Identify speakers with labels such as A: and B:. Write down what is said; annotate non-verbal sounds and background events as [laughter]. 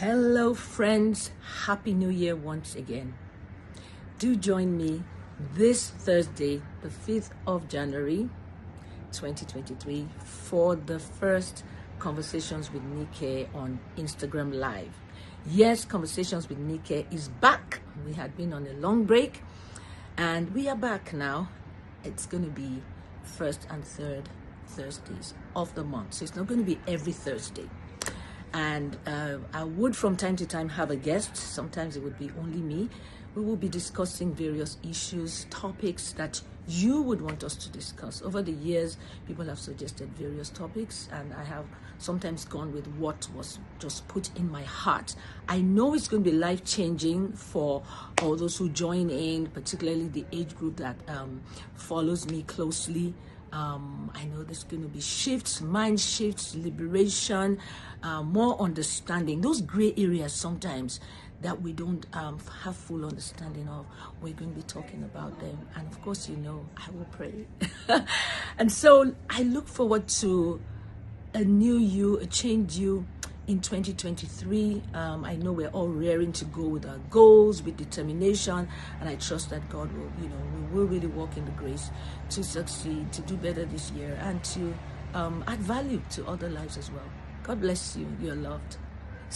A: Hello, friends. Happy New Year once again. Do join me this Thursday, the 5th of January 2023, for the first Conversations with Nike on Instagram Live. Yes, Conversations with Nike is back. We had been on a long break and we are back now. It's going to be first and third Thursdays of the month. So it's not going to be every Thursday and uh, I would from time to time have a guest. Sometimes it would be only me. We will be discussing various issues, topics that you would want us to discuss. Over the years, people have suggested various topics, and I have sometimes gone with what was just put in my heart. I know it's going to be life changing for all those who join in, particularly the age group that um, follows me closely. Um, I know there's going to be shifts, mind shifts, liberation, uh, more understanding. Those gray areas sometimes that we don't um, have full understanding of. We're going to be talking about them. And of course, you know, I will pray. [laughs] and so I look forward to a new you, a changed you in 2023. Um, I know we're all rearing to go with our goals, with determination, and I trust that God will, you know, we will really walk in the grace to succeed, to do better this year, and to um, add value to other lives as well. God bless you. You're loved.